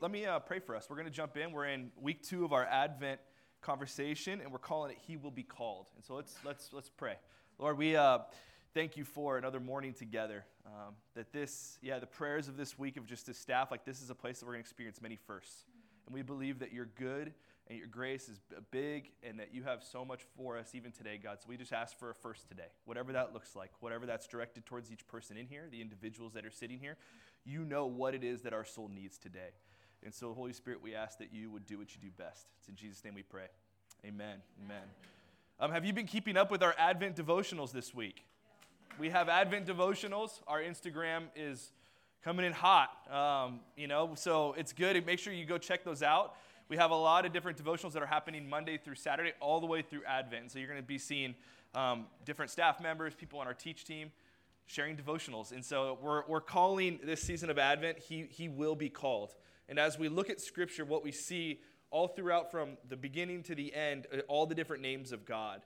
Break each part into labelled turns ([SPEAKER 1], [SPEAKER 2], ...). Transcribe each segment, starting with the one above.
[SPEAKER 1] let me uh, pray for us. We're going to jump in. We're in week two of our Advent conversation, and we're calling it "He Will Be Called." And so let's let's let's pray. Lord, we uh, thank you for another morning together. Um, that this, yeah, the prayers of this week of just as staff, like this is a place that we're going to experience many firsts, and we believe that you're good and your grace is big, and that you have so much for us even today, God. So we just ask for a first today, whatever that looks like, whatever that's directed towards each person in here, the individuals that are sitting here you know what it is that our soul needs today. And so, Holy Spirit, we ask that you would do what you do best. It's in Jesus' name we pray. Amen. Amen. Um, have you been keeping up with our Advent devotionals this week? We have Advent devotionals. Our Instagram is coming in hot. Um, you know, so it's good. Make sure you go check those out. We have a lot of different devotionals that are happening Monday through Saturday, all the way through Advent. So you're going to be seeing um, different staff members, people on our teach team sharing devotionals. And so we're, we're calling this season of Advent, he, he will be called. And as we look at Scripture, what we see all throughout from the beginning to the end, uh, all the different names of God.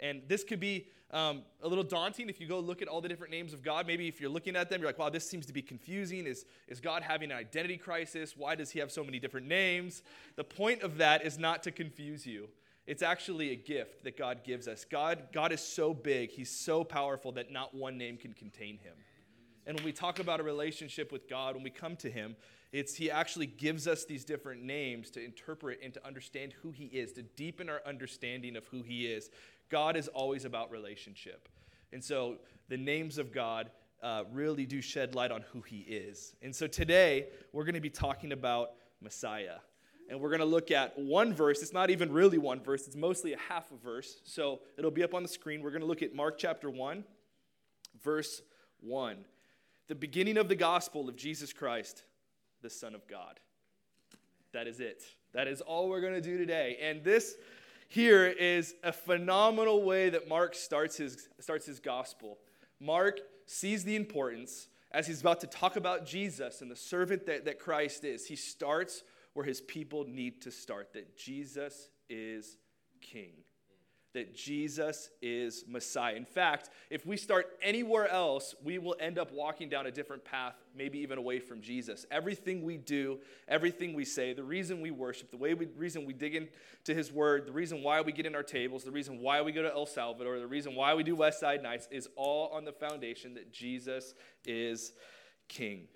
[SPEAKER 1] And this could be um, a little daunting if you go look at all the different names of God. Maybe if you're looking at them, you're like, wow, this seems to be confusing. Is, is God having an identity crisis? Why does he have so many different names? The point of that is not to confuse you. It's actually a gift that God gives us. God, God is so big, He's so powerful that not one name can contain Him. And when we talk about a relationship with God, when we come to Him, it's He actually gives us these different names to interpret and to understand who He is, to deepen our understanding of who He is. God is always about relationship. And so the names of God uh, really do shed light on who He is. And so today, we're going to be talking about Messiah and we're going to look at one verse. It's not even really one verse, it's mostly a half a verse. So it'll be up on the screen. We're going to look at Mark chapter 1, verse 1. The beginning of the gospel of Jesus Christ, the Son of God. That is it. That is all we're going to do today. And this here is a phenomenal way that Mark starts his, starts his gospel. Mark sees the importance as he's about to talk about Jesus and the servant that, that Christ is. He starts where his people need to start that Jesus is king, that Jesus is Messiah. In fact, if we start anywhere else, we will end up walking down a different path, maybe even away from Jesus. Everything we do, everything we say, the reason we worship, the way we, reason we dig into his word, the reason why we get in our tables, the reason why we go to El Salvador, the reason why we do West Side Nights is all on the foundation that Jesus is king.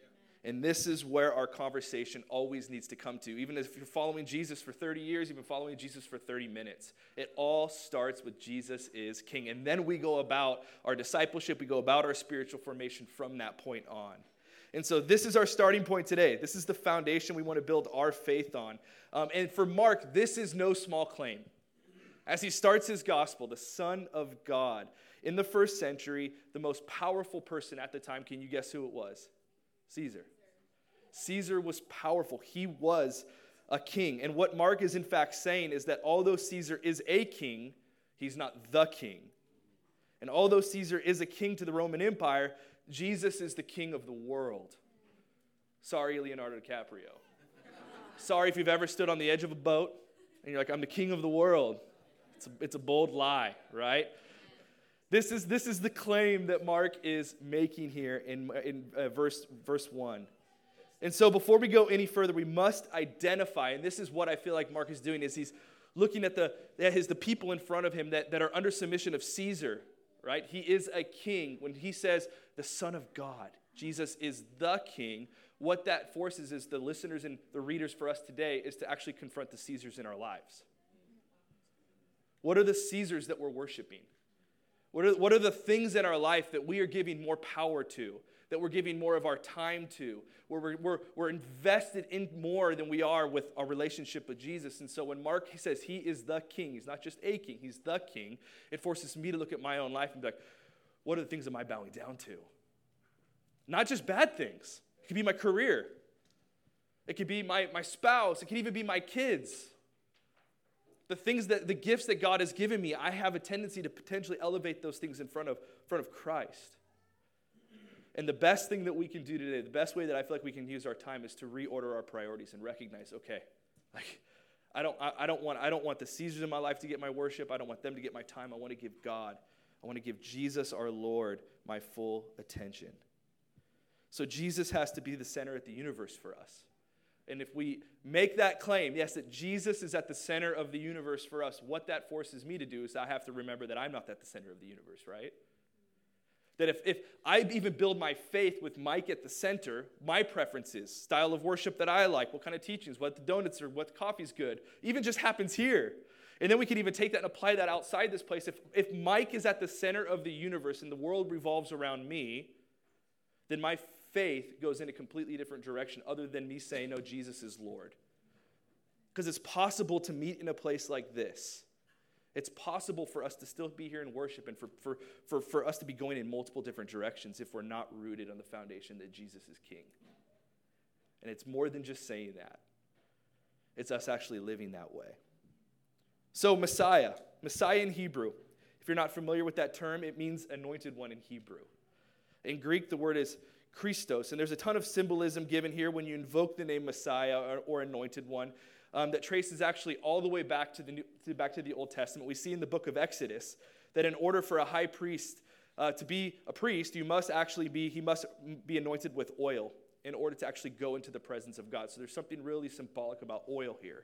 [SPEAKER 1] And this is where our conversation always needs to come to. Even if you're following Jesus for 30 years, you've been following Jesus for 30 minutes. It all starts with Jesus is King. And then we go about our discipleship, we go about our spiritual formation from that point on. And so this is our starting point today. This is the foundation we want to build our faith on. Um, and for Mark, this is no small claim. As he starts his gospel, the Son of God, in the first century, the most powerful person at the time, can you guess who it was? Caesar. Caesar was powerful. He was a king. And what Mark is in fact saying is that although Caesar is a king, he's not the king. And although Caesar is a king to the Roman Empire, Jesus is the king of the world. Sorry, Leonardo DiCaprio. Sorry if you've ever stood on the edge of a boat and you're like, I'm the king of the world. It's a, it's a bold lie, right? This is, this is the claim that Mark is making here in, in uh, verse, verse 1. And so before we go any further, we must identify, and this is what I feel like Mark is doing, is he's looking at the, at his, the people in front of him that, that are under submission of Caesar, right? He is a king. When he says the Son of God, Jesus is the king, what that forces is the listeners and the readers for us today is to actually confront the Caesars in our lives. What are the Caesars that we're worshiping? What are, what are the things in our life that we are giving more power to, that we're giving more of our time to, where we're, we're, we're invested in more than we are with our relationship with Jesus? And so when Mark says he is the king, he's not just a king, he's the king, it forces me to look at my own life and be like, what are the things am I bowing down to? Not just bad things, it could be my career, it could be my, my spouse, it could even be my kids the things that the gifts that God has given me, I have a tendency to potentially elevate those things in front of, front of Christ. And the best thing that we can do today, the best way that I feel like we can use our time is to reorder our priorities and recognize, okay, like I don't, I, I don't want, I don't want the Caesars in my life to get my worship. I don't want them to get my time. I want to give God, I want to give Jesus our Lord my full attention. So Jesus has to be the center of the universe for us. And if we make that claim, yes, that Jesus is at the center of the universe for us, what that forces me to do is I have to remember that I'm not at the center of the universe, right? That if, if I even build my faith with Mike at the center, my preferences, style of worship that I like, what kind of teachings, what the donuts are, what coffee's good, even just happens here. And then we can even take that and apply that outside this place. If, if Mike is at the center of the universe and the world revolves around me, then my faith goes in a completely different direction other than me saying, no, Jesus is Lord. Because it's possible to meet in a place like this it's possible for us to still be here in worship and for, for, for, for us to be going in multiple different directions if we're not rooted on the foundation that Jesus is King. And it's more than just saying that, it's us actually living that way. So, Messiah, Messiah in Hebrew, if you're not familiar with that term, it means anointed one in Hebrew. In Greek, the word is Christos, and there's a ton of symbolism given here when you invoke the name Messiah or, or anointed one um, that traces actually all the way back to, the New, to, back to the Old Testament. We see in the book of Exodus that in order for a high priest uh, to be a priest, you must actually be, he must be anointed with oil in order to actually go into the presence of God. So there's something really symbolic about oil here.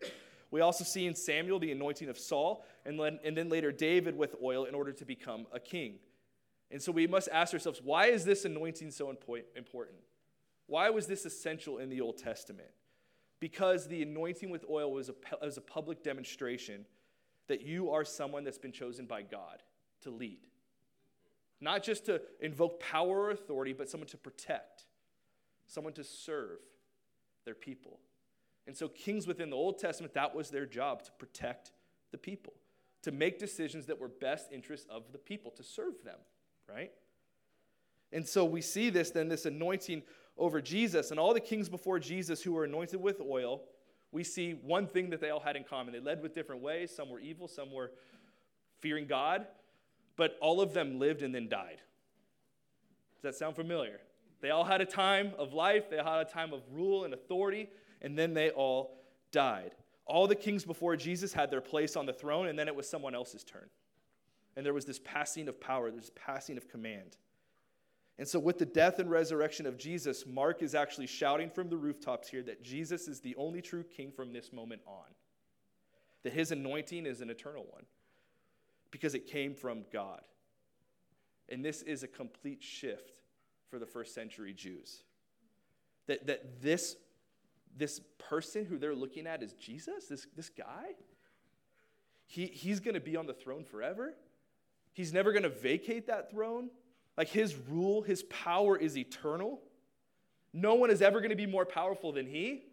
[SPEAKER 1] We also see in Samuel the anointing of Saul, and then, and then later David with oil in order to become a king. And so we must ask ourselves why is this anointing so important? Why was this essential in the Old Testament? Because the anointing with oil was a, was a public demonstration that you are someone that's been chosen by God to lead. Not just to invoke power or authority, but someone to protect, someone to serve their people. And so, kings within the Old Testament, that was their job to protect the people, to make decisions that were best interests of the people, to serve them, right? And so, we see this then, this anointing over Jesus. And all the kings before Jesus who were anointed with oil, we see one thing that they all had in common. They led with different ways. Some were evil, some were fearing God, but all of them lived and then died. Does that sound familiar? They all had a time of life, they had a time of rule and authority, and then they all died. All the kings before Jesus had their place on the throne, and then it was someone else's turn. And there was this passing of power, this passing of command. And so, with the death and resurrection of Jesus, Mark is actually shouting from the rooftops here that Jesus is the only true king from this moment on. That his anointing is an eternal one because it came from God. And this is a complete shift for the first century Jews. That, that this, this person who they're looking at is Jesus, this, this guy, he, he's going to be on the throne forever. He's never going to vacate that throne. Like his rule, his power is eternal. No one is ever going to be more powerful than he.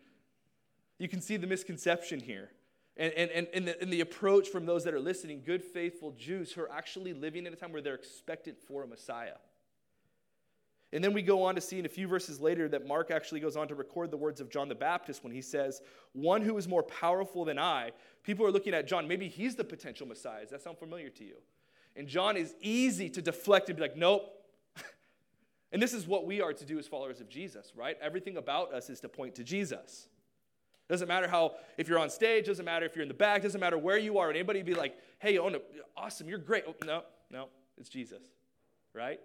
[SPEAKER 1] You can see the misconception here. And, and, and, and, the, and the approach from those that are listening, good, faithful Jews who are actually living in a time where they're expectant for a Messiah. And then we go on to see in a few verses later that Mark actually goes on to record the words of John the Baptist when he says, One who is more powerful than I. People are looking at John, maybe he's the potential Messiah. Does that sound familiar to you? And John is easy to deflect and be like, nope. and this is what we are to do as followers of Jesus, right? Everything about us is to point to Jesus. Doesn't matter how, if you're on stage, doesn't matter if you're in the back, doesn't matter where you are. And anybody be like, hey, oh, no, awesome, you're great. Oh, no, no, it's Jesus, right?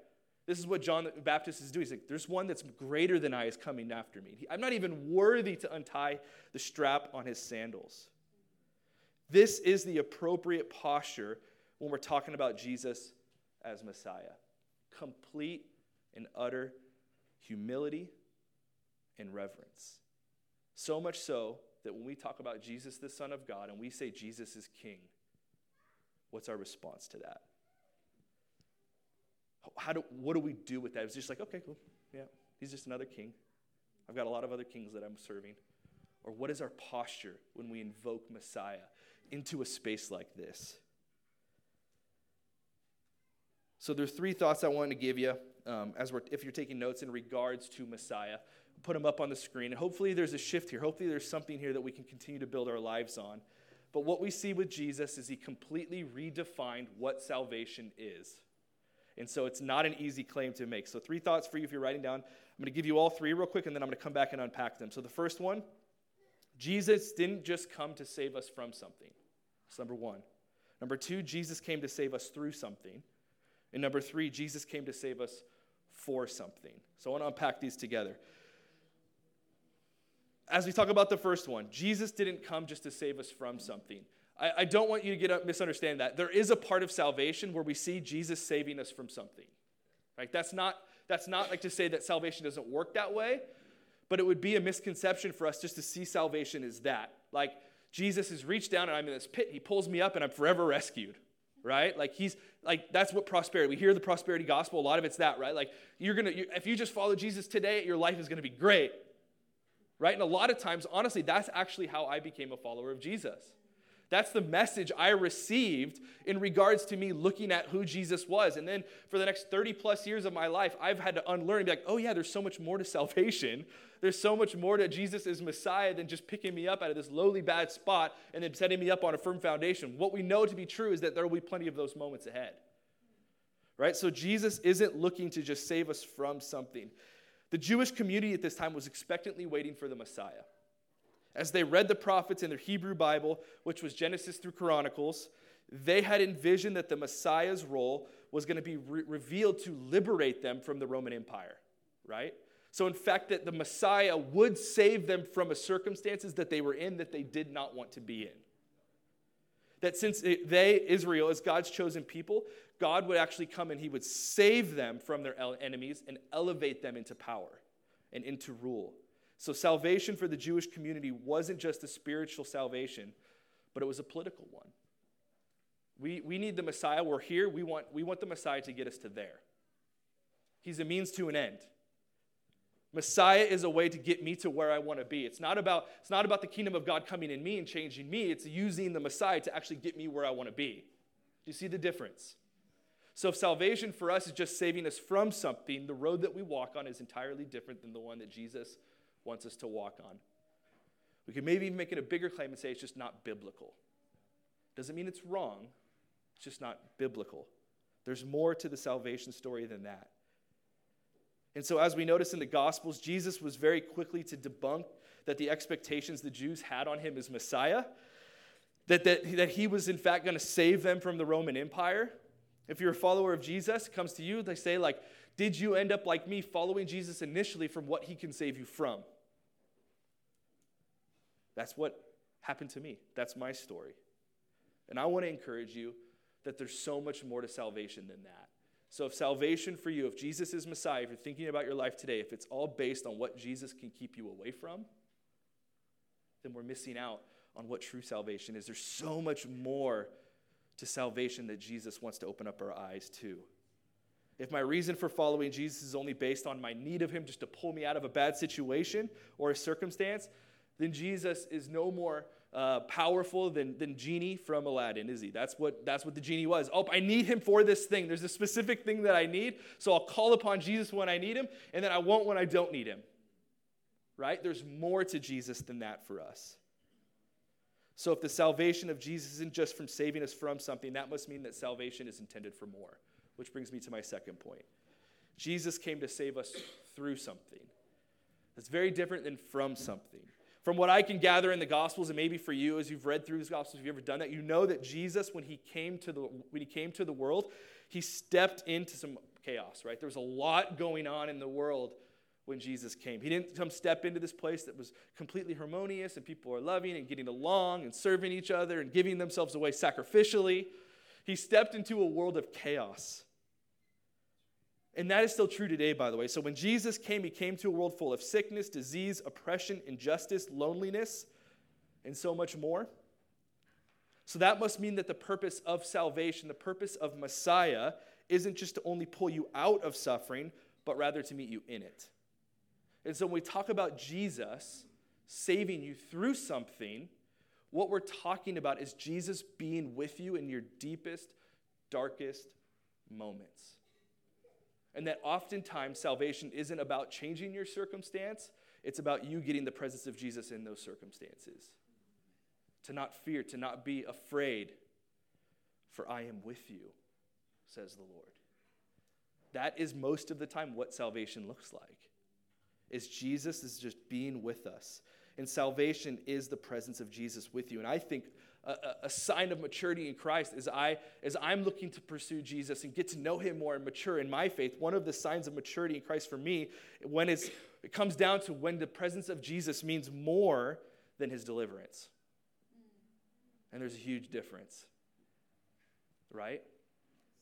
[SPEAKER 1] This is what John the Baptist is doing. He's like, there's one that's greater than I is coming after me. I'm not even worthy to untie the strap on his sandals. This is the appropriate posture when we're talking about Jesus as Messiah complete and utter humility and reverence. So much so that when we talk about Jesus, the Son of God, and we say Jesus is King, what's our response to that? How do, what do we do with that? It's just like, okay, cool. Yeah, he's just another king. I've got a lot of other kings that I'm serving. Or what is our posture when we invoke Messiah into a space like this? So there's three thoughts I wanted to give you um, as we're, if you're taking notes in regards to Messiah. Put them up on the screen. And hopefully there's a shift here. Hopefully there's something here that we can continue to build our lives on. But what we see with Jesus is he completely redefined what salvation is. And so it's not an easy claim to make. So, three thoughts for you if you're writing down. I'm going to give you all three real quick, and then I'm going to come back and unpack them. So, the first one Jesus didn't just come to save us from something. That's number one. Number two, Jesus came to save us through something. And number three, Jesus came to save us for something. So I want to unpack these together. as we talk about the first one, Jesus didn't come just to save us from something. I, I don't want you to get up, misunderstand that. There is a part of salvation where we see Jesus saving us from something. Right? That's not that's not like to say that salvation doesn't work that way, but it would be a misconception for us just to see salvation as that. Like Jesus has reached down and I'm in this pit, he pulls me up and I'm forever rescued. Right? Like he's like that's what prosperity. We hear the prosperity gospel, a lot of it's that, right? Like you're going to if you just follow Jesus today, your life is to be great. Right? And a lot of times, honestly, that's actually how I became a follower of Jesus. That's the message I received in regards to me looking at who Jesus was. And then for the next 30 plus years of my life, I've had to unlearn and be like, oh, yeah, there's so much more to salvation. There's so much more to Jesus as Messiah than just picking me up out of this lowly, bad spot and then setting me up on a firm foundation. What we know to be true is that there will be plenty of those moments ahead. Right? So Jesus isn't looking to just save us from something. The Jewish community at this time was expectantly waiting for the Messiah. As they read the prophets in their Hebrew Bible, which was Genesis through Chronicles, they had envisioned that the Messiah's role was going to be re- revealed to liberate them from the Roman Empire, right? So, in fact, that the Messiah would save them from circumstances that they were in that they did not want to be in. That since they, Israel, as God's chosen people, God would actually come and he would save them from their enemies and elevate them into power and into rule. So, salvation for the Jewish community wasn't just a spiritual salvation, but it was a political one. We, we need the Messiah. We're here. We want, we want the Messiah to get us to there. He's a means to an end. Messiah is a way to get me to where I want to be. It's not about, it's not about the kingdom of God coming in me and changing me. It's using the Messiah to actually get me where I want to be. Do you see the difference? So, if salvation for us is just saving us from something, the road that we walk on is entirely different than the one that Jesus wants us to walk on. We could maybe even make it a bigger claim and say it's just not biblical. Doesn't mean it's wrong, it's just not biblical. There's more to the salvation story than that. And so, as we notice in the Gospels, Jesus was very quickly to debunk that the expectations the Jews had on him as Messiah, that, that, that he was in fact going to save them from the Roman Empire. If you're a follower of Jesus, it comes to you, they say, like, did you end up like me following Jesus initially from what he can save you from? That's what happened to me. That's my story. And I want to encourage you that there's so much more to salvation than that. So, if salvation for you, if Jesus is Messiah, if you're thinking about your life today, if it's all based on what Jesus can keep you away from, then we're missing out on what true salvation is. There's so much more to salvation that Jesus wants to open up our eyes to. If my reason for following Jesus is only based on my need of Him just to pull me out of a bad situation or a circumstance, then Jesus is no more uh, powerful than, than Genie from Aladdin, is he? That's what, that's what the genie was. Oh, I need him for this thing. There's a specific thing that I need, so I'll call upon Jesus when I need him, and then I won't when I don't need him. Right? There's more to Jesus than that for us. So if the salvation of Jesus isn't just from saving us from something, that must mean that salvation is intended for more. Which brings me to my second point. Jesus came to save us through something. That's very different than from something. From what I can gather in the Gospels, and maybe for you as you've read through the Gospels, if you've ever done that, you know that Jesus, when he came to the when he came to the world, he stepped into some chaos, right? There was a lot going on in the world when Jesus came. He didn't come step into this place that was completely harmonious and people are loving and getting along and serving each other and giving themselves away sacrificially. He stepped into a world of chaos. And that is still true today, by the way. So when Jesus came, he came to a world full of sickness, disease, oppression, injustice, loneliness, and so much more. So that must mean that the purpose of salvation, the purpose of Messiah, isn't just to only pull you out of suffering, but rather to meet you in it. And so when we talk about Jesus saving you through something, what we're talking about is Jesus being with you in your deepest, darkest moments. And that oftentimes salvation isn't about changing your circumstance, it's about you getting the presence of Jesus in those circumstances. To not fear, to not be afraid, for I am with you, says the Lord. That is most of the time what salvation looks like. Is Jesus is just being with us. And salvation is the presence of Jesus with you. And I think a, a, sign of maturity in Christ as, I, as I'm looking to pursue Jesus and get to know him more and mature in my faith. One of the signs of maturity in Christ for me when it's, It comes down to when the presence of Jesus means more than his deliverance. And there's a huge difference, right?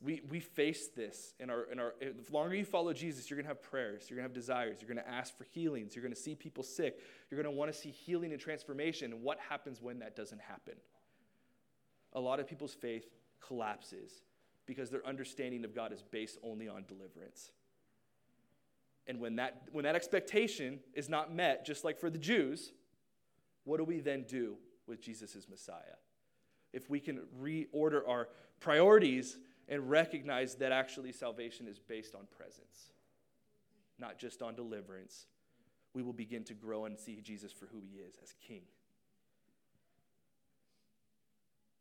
[SPEAKER 1] We, we face this in our, in our, the longer you follow Jesus, you're going to have prayers, you're going to have desires, you're going to ask for healings, you're going to see people sick, you're going to want to see healing and transformation. And what happens when that doesn't happen? A lot of people's faith collapses because their understanding of God is based only on deliverance. And when that, when that expectation is not met, just like for the Jews, what do we then do with Jesus as Messiah? If we can reorder our priorities and recognize that actually salvation is based on presence, not just on deliverance, we will begin to grow and see Jesus for who he is as King.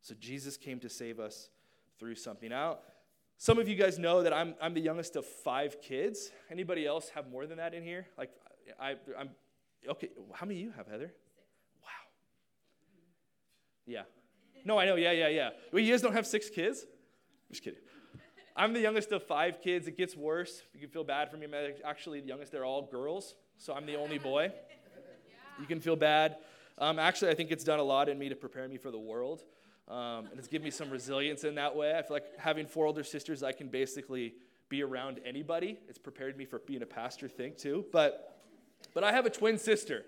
[SPEAKER 1] So Jesus came to save us through something. Now, some of you guys know that I'm, I'm the youngest of five kids. Anybody else have more than that in here? Like, I, I'm, okay, how many of you have, Heather? Wow. Yeah. No, I know, yeah, yeah, yeah. Well, you guys don't have six kids? Just kidding. I'm the youngest of five kids. It gets worse. You can feel bad for me. I'm actually the youngest. They're all girls, so I'm the only boy. You can feel bad. Um, actually, I think it's done a lot in me to prepare me for the world. Um, and it's given me some resilience in that way. I feel like having four older sisters, I can basically be around anybody. It's prepared me for being a pastor thing too. But, but I have a twin sister.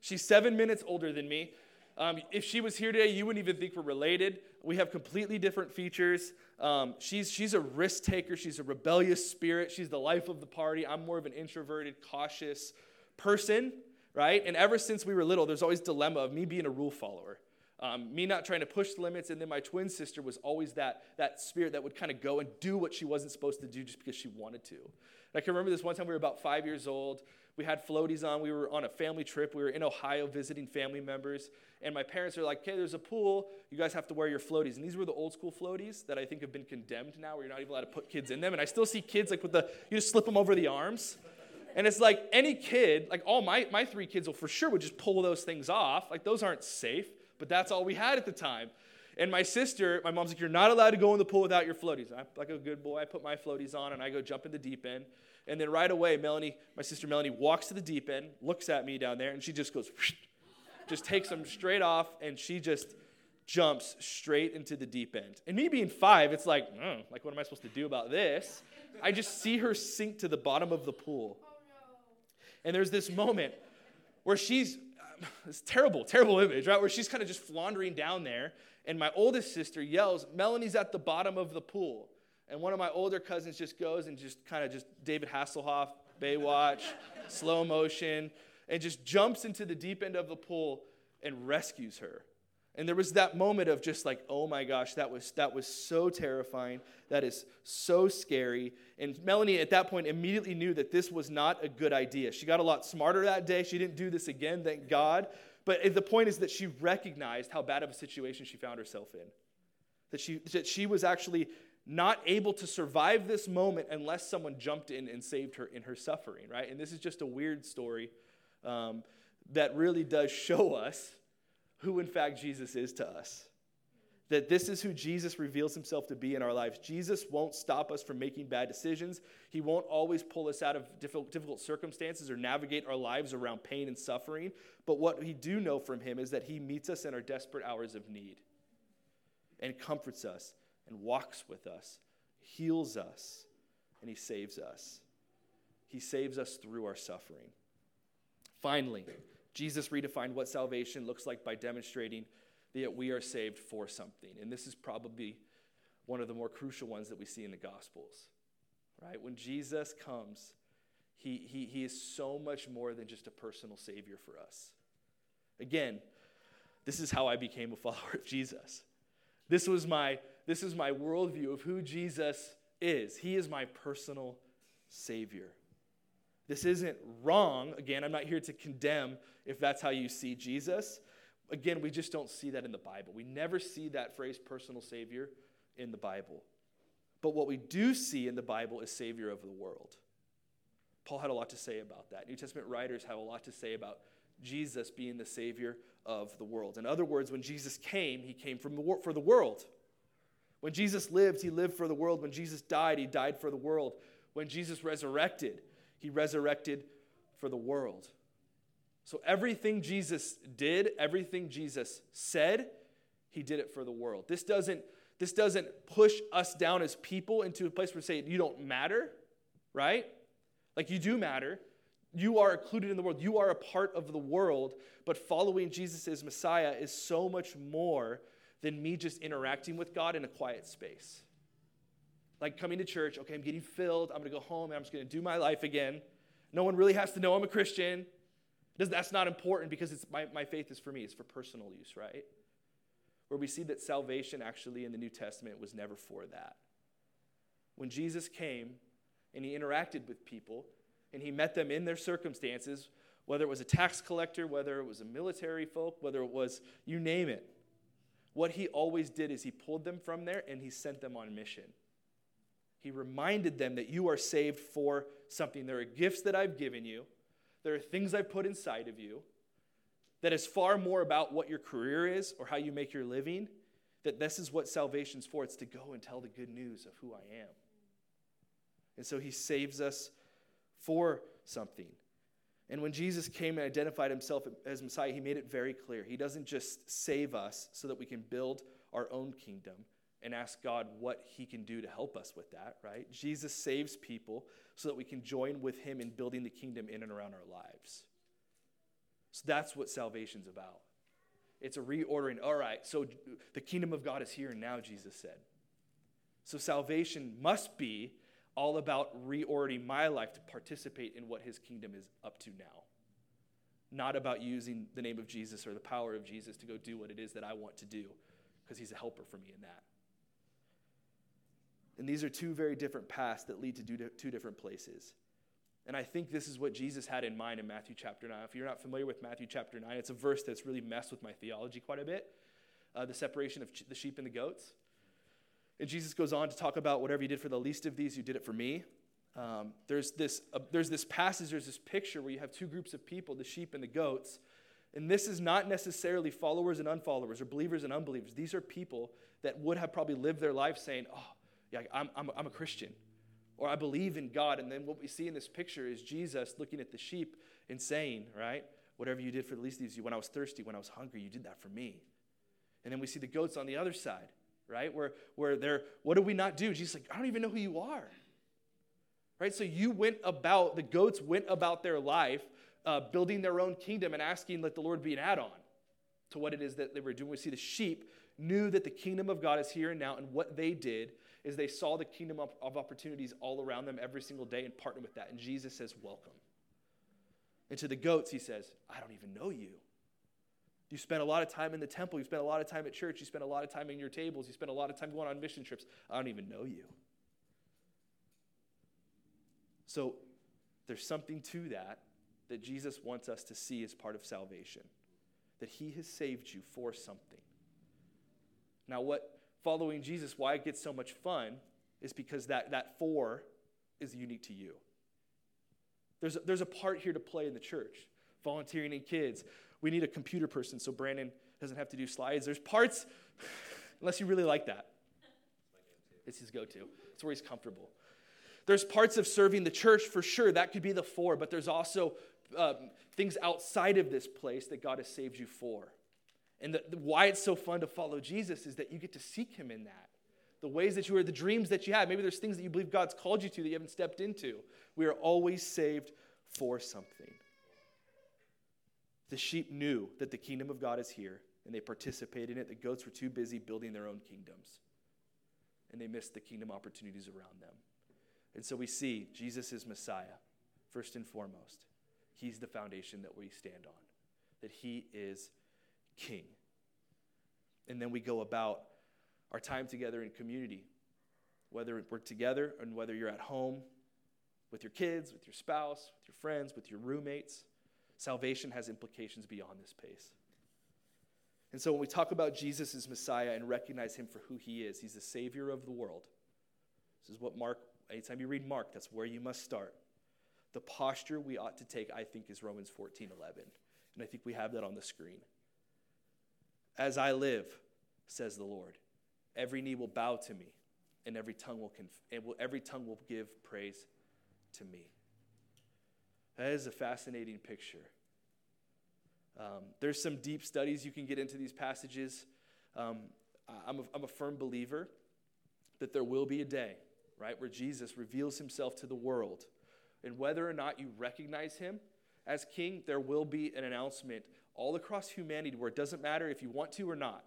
[SPEAKER 1] She's seven minutes older than me. Um, if she was here today, you wouldn't even think we're related. We have completely different features. Um, she's, she's a risk taker. She's a rebellious spirit. She's the life of the party. I'm more of an introverted, cautious person, right? And ever since we were little, there's always dilemma of me being a rule follower. Um, me not trying to push the limits, and then my twin sister was always that, that spirit that would kind of go and do what she wasn't supposed to do just because she wanted to. And I can remember this one time we were about five years old. We had floaties on. We were on a family trip. We were in Ohio visiting family members. And my parents are like, okay, there's a pool. You guys have to wear your floaties. And these were the old school floaties that I think have been condemned now, where you're not even allowed to put kids in them. And I still see kids like with the, you just slip them over the arms. And it's like any kid, like all my, my three kids will for sure would just pull those things off. Like those aren't safe but that's all we had at the time. And my sister, my mom's like, You're not allowed to go in the pool without your floaties. I'm like a good boy. I put my floaties on and I go jump in the deep end. And then right away, Melanie, my sister Melanie, walks to the deep end, looks at me down there, and she just goes, just takes them straight off, and she just jumps straight into the deep end. And me being five, it's like, mm, like what am I supposed to do about this? I just see her sink to the bottom of the pool. And there's this moment where she's this terrible, terrible image, right? Where she's kind of just floundering down there, and my oldest sister yells, Melanie's at the bottom of the pool. And one of my older cousins just goes and just kind of just David Hasselhoff, Baywatch, slow motion, and just jumps into the deep end of the pool and rescues her. And there was that moment of just like, oh my gosh, that was that was so terrifying. That is so scary. And Melanie at that point immediately knew that this was not a good idea. She got a lot smarter that day. She didn't do this again, thank God. But the point is that she recognized how bad of a situation she found herself in. That she that she was actually not able to survive this moment unless someone jumped in and saved her in her suffering, right? And this is just a weird story um, that really does show us who, in fact, Jesus is to us. That this is who Jesus reveals himself to be in our lives. Jesus won't stop us from making bad decisions. He won't always pull us out of difficult, circumstances or navigate our lives around pain and suffering. But what we do know from him is that he meets us in our desperate hours of need and comforts us and walks with us, heals us, and he saves us. He saves us through our suffering. Finally, Jesus redefined what salvation looks like by demonstrating that we are saved for something. And this is probably one of the more crucial ones that we see in the Gospels. Right? When Jesus comes, he, he, he is so much more than just a personal Savior for us. Again, this is how I became a follower of Jesus. This was my, this is my worldview of who Jesus is. He is my personal Savior. This isn't wrong. Again, I'm not here to condemn if that's how you see Jesus. Again, we just don't see that in the Bible. We never see that phrase personal Savior in the Bible. But what we do see in the Bible is Savior of the world. Paul had a lot to say about that. New Testament writers have a lot to say about Jesus being the Savior of the world. In other words, when Jesus came, he came from the, for the world. When Jesus lived, he lived for the world. When Jesus died, he died for the world. When Jesus resurrected, he resurrected for the world. So everything Jesus did, everything Jesus said, he did it for the world. This doesn't this doesn't push us down as people into a place where we say you don't matter, right? Like you do matter. You are included in the world. You are a part of the world, but following Jesus as Messiah is so much more than me just interacting with God in a quiet space. Like coming to church, okay, I'm getting filled. I'm going to go home and I'm just going to do my life again. No one really has to know I'm a Christian. That's not important because it's my, my faith is for me, it's for personal use, right? Where we see that salvation actually in the New Testament was never for that. When Jesus came and he interacted with people and he met them in their circumstances, whether it was a tax collector, whether it was a military folk, whether it was you name it, what he always did is he pulled them from there and he sent them on mission. He reminded them that you are saved for something. There are gifts that I've given you, there are things I've put inside of you that is far more about what your career is or how you make your living. That this is what salvation's for. It's to go and tell the good news of who I am. And so he saves us for something. And when Jesus came and identified himself as Messiah, he made it very clear. He doesn't just save us so that we can build our own kingdom and ask God what he can do to help us with that, right? Jesus saves people so that we can join with him in building the kingdom in and around our lives. So that's what salvation's about. It's a reordering. All right, so the kingdom of God is here and now, Jesus said. So salvation must be all about reordering my life to participate in what his kingdom is up to now. Not about using the name of Jesus or the power of Jesus to go do what it is that I want to do, because he's a helper for me in that. And these are two very different paths that lead to two different places. And I think this is what Jesus had in mind in Matthew chapter 9. If you're not familiar with Matthew chapter 9, it's a verse that's really messed with my theology quite a bit uh, the separation of the sheep and the goats. And Jesus goes on to talk about whatever you did for the least of these, you did it for me. Um, there's, this, uh, there's this passage, there's this picture where you have two groups of people, the sheep and the goats. And this is not necessarily followers and unfollowers or believers and unbelievers. These are people that would have probably lived their life saying, Oh, yeah, I'm, I'm, I'm a Christian, or I believe in God. And then what we see in this picture is Jesus looking at the sheep and saying, right, whatever you did for the least of these, when I was thirsty, when I was hungry, you did that for me. And then we see the goats on the other side, right, where, where they're, what do we not do? Jesus like, I don't even know who you are. Right? So you went about, the goats went about their life uh, building their own kingdom and asking, let the Lord be an add on to what it is that they were doing. We see the sheep knew that the kingdom of God is here and now, and what they did is they saw the kingdom of, of opportunities all around them every single day and partnered with that. And Jesus says, Welcome. And to the goats, he says, I don't even know you. You spend a lot of time in the temple. You spend a lot of time at church. You spend a lot of time in your tables. You spend a lot of time going on mission trips. I don't even know you. So there's something to that that Jesus wants us to see as part of salvation that he has saved you for something. Now, what following Jesus, why it gets so much fun is because that, that for is unique to you. There's a, there's a part here to play in the church. Volunteering in kids. We need a computer person so Brandon doesn't have to do slides. There's parts, unless you really like that. It's his go to, it's where he's comfortable. There's parts of serving the church for sure, that could be the for, but there's also um, things outside of this place that God has saved you for. And the, the, why it's so fun to follow Jesus is that you get to seek him in that. The ways that you are, the dreams that you have. Maybe there's things that you believe God's called you to that you haven't stepped into. We are always saved for something. The sheep knew that the kingdom of God is here, and they participated in it. The goats were too busy building their own kingdoms, and they missed the kingdom opportunities around them. And so we see Jesus is Messiah, first and foremost. He's the foundation that we stand on, that He is king. And then we go about our time together in community, whether we're together and whether you're at home with your kids, with your spouse, with your friends, with your roommates. Salvation has implications beyond this pace. And so when we talk about Jesus as Messiah and recognize him for who he is, he's the Savior of the world. This is what Mark, anytime you read Mark, that's where you must start. The posture we ought to take, I think, is Romans 14 11. And I think we have that on the screen. As I live, says the Lord, every knee will bow to me, and every tongue will, conf- and will, every tongue will give praise to me. That is a fascinating picture. Um, there's some deep studies you can get into these passages. Um, I'm, a, I'm a firm believer that there will be a day, right, where Jesus reveals himself to the world. And whether or not you recognize him as king, there will be an announcement all across humanity where it doesn't matter if you want to or not,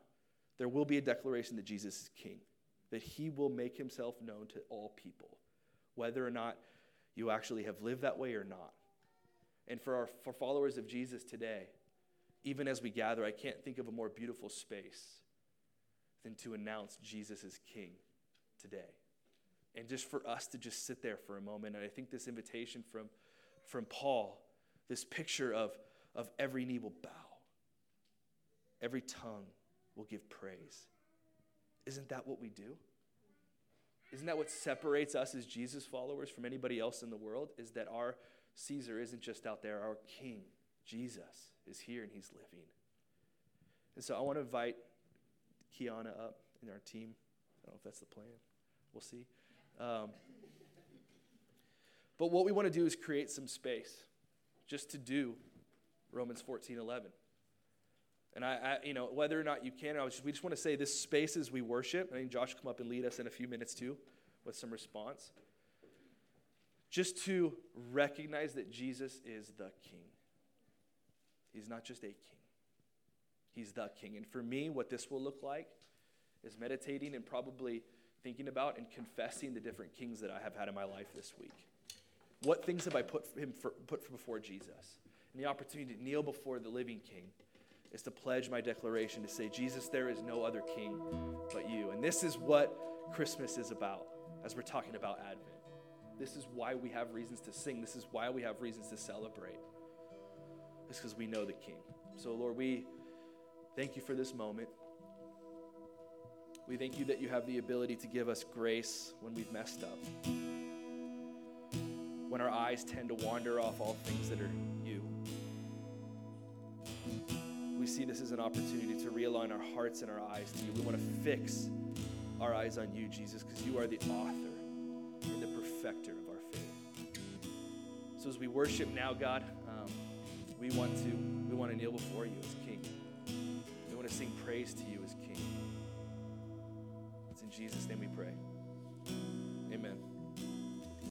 [SPEAKER 1] there will be a declaration that Jesus is king, that he will make himself known to all people, whether or not you actually have lived that way or not. And for our for followers of Jesus today, even as we gather, I can't think of a more beautiful space than to announce Jesus is king today. And just for us to just sit there for a moment. And I think this invitation from, from Paul, this picture of, of every knee will bow, every tongue will give praise. Isn't that what we do? Isn't that what separates us as Jesus followers from anybody else in the world? Is that our Caesar isn't just out there, our King, Jesus, is here and he's living. And so I want to invite Kiana up in our team. I don't know if that's the plan. We'll see. Um, but what we want to do is create some space just to do Romans 14 11. And I, I, you know, whether or not you can, just, we just want to say this space as we worship. I think Josh will come up and lead us in a few minutes too with some response. Just to recognize that Jesus is the King. He's not just a king, He's the King. And for me, what this will look like is meditating and probably thinking about and confessing the different kings that I have had in my life this week. What things have I put, him for, put before Jesus? And the opportunity to kneel before the living King is to pledge my declaration to say, Jesus, there is no other King but you. And this is what Christmas is about as we're talking about Advent. This is why we have reasons to sing. This is why we have reasons to celebrate. It's because we know the King. So, Lord, we thank you for this moment. We thank you that you have the ability to give us grace when we've messed up. When our eyes tend to wander off all things that are see this as an opportunity to realign our hearts and our eyes to you. We want to fix our eyes on you, Jesus, because you are the author and the perfecter of our faith. So as we worship now, God, um, we want to we want to kneel before you as King. We want to sing praise to you as King. It's in Jesus' name we pray. Amen.